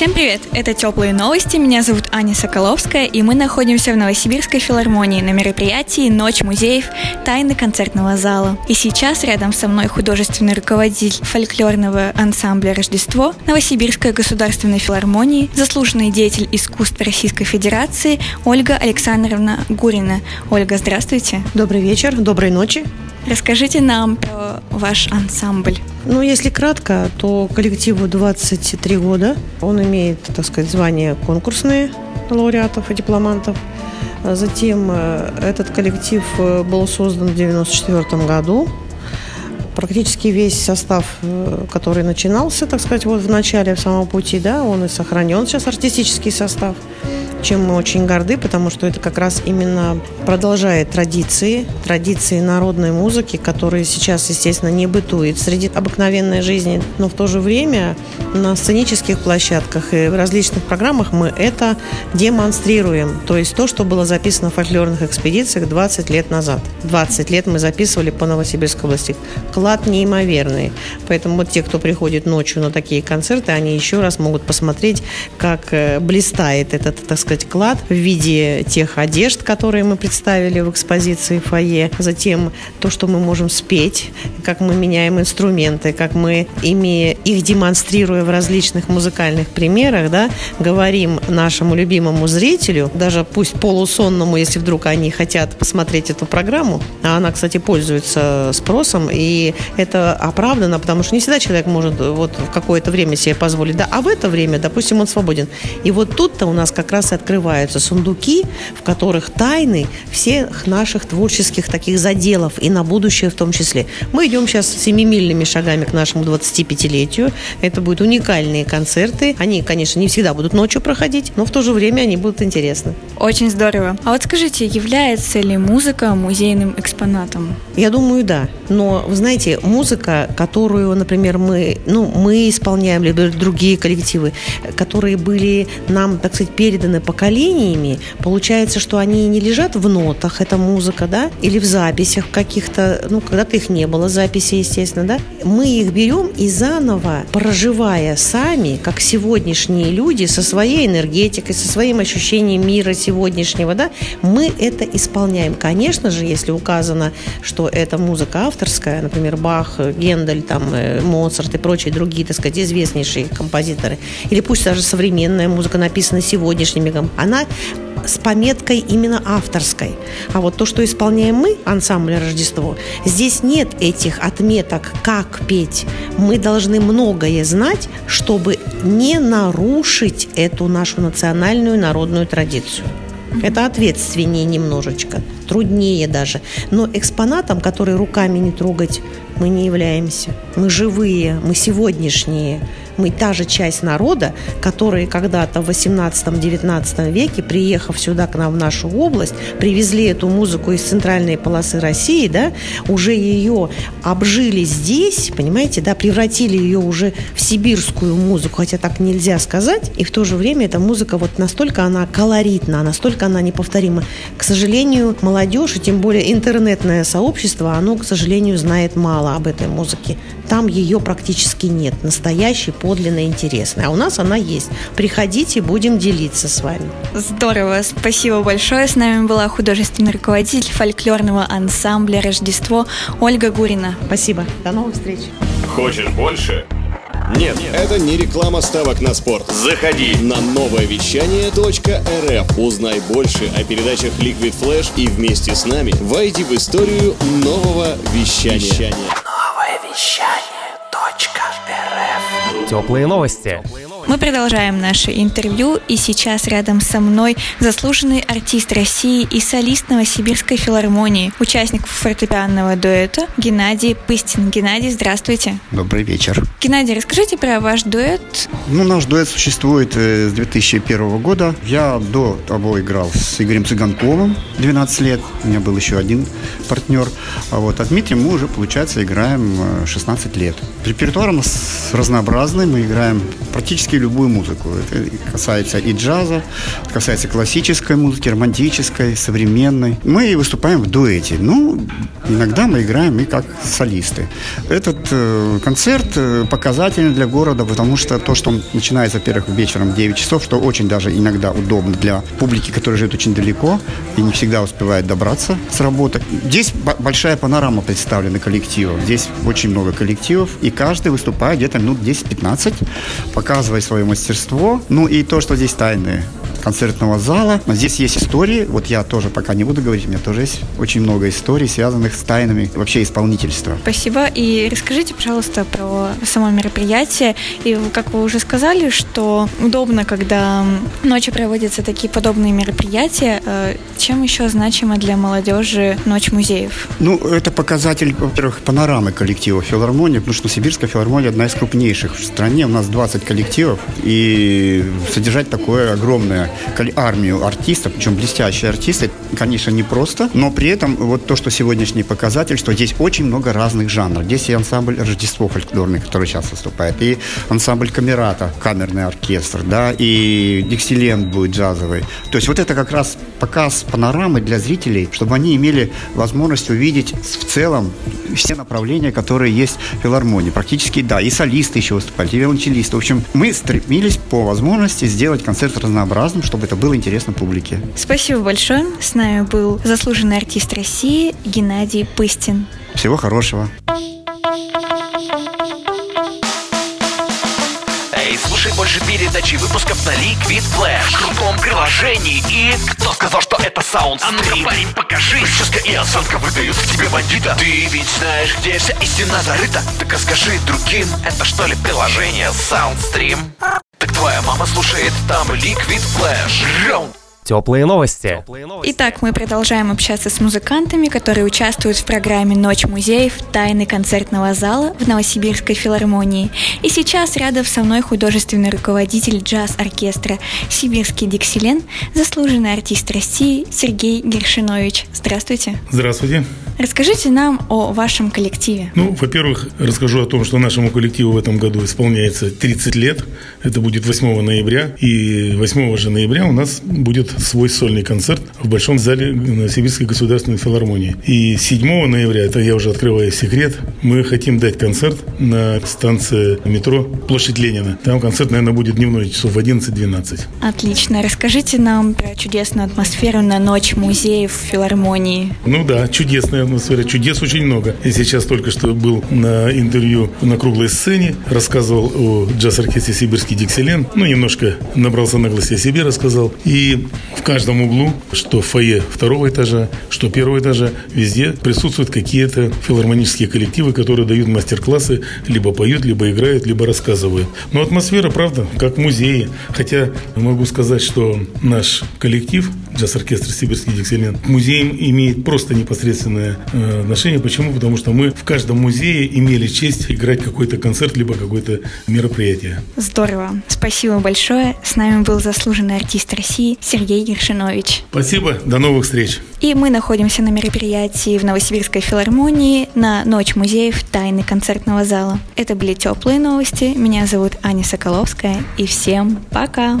Всем привет! Это «Теплые новости», меня зовут Аня Соколовская, и мы находимся в Новосибирской филармонии на мероприятии «Ночь музеев. Тайны концертного зала». И сейчас рядом со мной художественный руководитель фольклорного ансамбля «Рождество» Новосибирской государственной филармонии, заслуженный деятель искусств Российской Федерации Ольга Александровна Гурина. Ольга, здравствуйте. Добрый вечер, доброй ночи. Расскажите нам про ваш ансамбль. Ну, если кратко, то коллективу 23 года. Он имеет, так сказать, звание конкурсные лауреатов и дипломантов. Затем э, этот коллектив э, был создан в 1994 году. Практически весь состав, э, который начинался, так сказать, вот в начале, в самом пути, да, он и сохранен сейчас, артистический состав чем мы очень горды, потому что это как раз именно продолжает традиции, традиции народной музыки, которые сейчас, естественно, не бытуют среди обыкновенной жизни, но в то же время на сценических площадках и в различных программах мы это демонстрируем. То есть то, что было записано в фольклорных экспедициях 20 лет назад. 20 лет мы записывали по Новосибирской области. Клад неимоверный. Поэтому вот те, кто приходит ночью на такие концерты, они еще раз могут посмотреть, как э, блистает этот, так сказать, сказать, клад в виде тех одежд, которые мы представили в экспозиции фойе. Затем то, что мы можем спеть, как мы меняем инструменты, как мы, имея их демонстрируя в различных музыкальных примерах, да, говорим нашему любимому зрителю, даже пусть полусонному, если вдруг они хотят посмотреть эту программу, а она, кстати, пользуется спросом, и это оправдано, потому что не всегда человек может вот в какое-то время себе позволить, да, а в это время, допустим, он свободен. И вот тут-то у нас как раз открываются сундуки, в которых тайны всех наших творческих таких заделов и на будущее в том числе. Мы идем сейчас семимильными шагами к нашему 25-летию. Это будут уникальные концерты. Они, конечно, не всегда будут ночью проходить, но в то же время они будут интересны. Очень здорово. А вот скажите, является ли музыка музейным экспонатом? Я думаю, да. Но, вы знаете, музыка, которую, например, мы, ну, мы исполняем, либо другие коллективы, которые были нам, так сказать, переданы поколениями, получается, что они не лежат в нотах, это музыка, да, или в записях каких-то, ну, когда-то их не было, записи, естественно, да. Мы их берем и заново, проживая сами, как сегодняшние люди, со своей энергетикой, со своим ощущением мира сегодняшнего, да, мы это исполняем. Конечно же, если указано, что это музыка авторская, например, Бах, Гендель, там, э, Моцарт и прочие другие, так сказать, известнейшие композиторы, или пусть даже современная музыка написана сегодняшними книгам, она с пометкой именно авторской. А вот то, что исполняем мы, ансамбль «Рождество», здесь нет этих отметок, как петь. Мы должны многое знать, чтобы не нарушить эту нашу национальную народную традицию. Это ответственнее немножечко, труднее даже. Но экспонатом, который руками не трогать, мы не являемся. Мы живые, мы сегодняшние мы та же часть народа, которые когда-то в 18-19 веке, приехав сюда к нам в нашу область, привезли эту музыку из центральной полосы России, да, уже ее обжили здесь, понимаете, да, превратили ее уже в сибирскую музыку, хотя так нельзя сказать, и в то же время эта музыка вот настолько она колоритна, настолько она неповторима. К сожалению, молодежь, и тем более интернетное сообщество, оно, к сожалению, знает мало об этой музыке. Там ее практически нет. Настоящий, подлинно интересный. А у нас она есть. Приходите, будем делиться с вами. Здорово. Спасибо большое. С нами была художественный руководитель фольклорного ансамбля «Рождество» Ольга Гурина. Спасибо. До новых встреч. Хочешь больше? Нет, это не реклама ставок на спорт. Заходи на новое вещание .рф. Узнай больше о передачах Liquid Flash и вместе с нами войди в историю нового вещания. вещания. Теплые новости. Мы продолжаем наше интервью, и сейчас рядом со мной заслуженный артист России и солист Новосибирской филармонии, участник фортепианного дуэта Геннадий Пыстин. Геннадий, здравствуйте. Добрый вечер. Геннадий, расскажите про ваш дуэт. Ну, наш дуэт существует э, с 2001 года. Я до того играл с Игорем Цыганковым 12 лет. У меня был еще один партнер. А вот от Дмитрием мы уже, получается, играем 16 э, лет. Репертуар у нас разнообразный. Мы играем практически любую музыку. Это касается и джаза, касается классической музыки, романтической, современной. Мы выступаем в дуэте. Ну, иногда мы играем и как солисты. Этот э, концерт э, показательный для города, потому что то, что он начинается, во-первых, вечером в 9 часов, что очень даже иногда удобно для публики, которая живет очень далеко и не всегда успевает добраться с работы. Здесь большая панорама представлена коллективов. Здесь очень много коллективов, и каждый выступает где-то минут 10-15, показывая свое мастерство. Ну и то, что здесь тайны концертного зала. Здесь есть истории, вот я тоже пока не буду говорить, у меня тоже есть очень много историй, связанных с тайнами вообще исполнительства. Спасибо. И расскажите, пожалуйста, про само мероприятие. И как вы уже сказали, что удобно, когда ночью проводятся такие подобные мероприятия. Э, чем еще значимо для молодежи Ночь музеев? Ну, это показатель, во-первых, панорамы коллектива филармонии, потому что Сибирская филармония одна из крупнейших в стране. У нас 20 коллективов, и содержать такое огромное армию артистов, причем блестящие артисты, конечно, не просто, но при этом вот то, что сегодняшний показатель, что здесь очень много разных жанров. Здесь и ансамбль Рождество фольклорный, который сейчас выступает, и ансамбль Камерата, камерный оркестр, да, и Диксиленд будет джазовый. То есть вот это как раз показ панорамы для зрителей, чтобы они имели возможность увидеть в целом все направления, которые есть в филармонии. Практически, да, и солисты еще выступали, и виолончелисты. В общем, мы стремились по возможности сделать концерт разнообразным, разным, чтобы это было интересно публике. Спасибо большое. С нами был заслуженный артист России Геннадий Пыстин. Всего хорошего. Эй, слушай больше передачи выпусков на Liquid Flash В крутом приложении И кто сказал, что это саунд А ну парень, покажи Прическа и осанка выдают в тебе бандита Ты ведь знаешь, где вся истина зарыта Так расскажи другим Это что ли приложение Soundstream? Так твоя мама слушает там Liquid Flash. Теплые новости. Итак, мы продолжаем общаться с музыкантами, которые участвуют в программе «Ночь музеев. Тайны концертного зала» в Новосибирской филармонии. И сейчас рядом со мной художественный руководитель джаз-оркестра «Сибирский Диксилен», заслуженный артист России Сергей Гершинович. Здравствуйте. Здравствуйте. Расскажите нам о вашем коллективе. Ну, во-первых, расскажу о том, что нашему коллективу в этом году исполняется 30 лет. Это будет 8 ноября. И 8 же ноября у нас будет свой сольный концерт в Большом зале Новосибирской государственной филармонии. И 7 ноября, это я уже открываю секрет, мы хотим дать концерт на станции метро Площадь Ленина. Там концерт, наверное, будет дневной, часов в 11-12. Отлично. Расскажите нам про чудесную атмосферу на ночь музеев филармонии. Ну да, чудесная атмосфера. Чудес очень много. Я сейчас только что был на интервью на круглой сцене, рассказывал о джаз-оркестре «Сибирский Диксилен». Ну, немножко набрался наглости о себе, рассказал. И в каждом углу, что в фойе второго этажа, что первого этажа, везде присутствуют какие-то филармонические коллективы, которые дают мастер-классы, либо поют, либо играют, либо рассказывают. Но атмосфера, правда, как в музее. Хотя могу сказать, что наш коллектив, джаз-оркестр «Сибирский Диксилент», к музеям имеет просто непосредственное э, отношение. Почему? Потому что мы в каждом музее имели честь играть какой-то концерт, либо какое-то мероприятие. Здорово. Спасибо большое. С нами был заслуженный артист России Сергей Сергей Гершинович. Спасибо, до новых встреч. И мы находимся на мероприятии в Новосибирской филармонии на Ночь музеев Тайны концертного зала. Это были теплые новости. Меня зовут Аня Соколовская. И всем пока.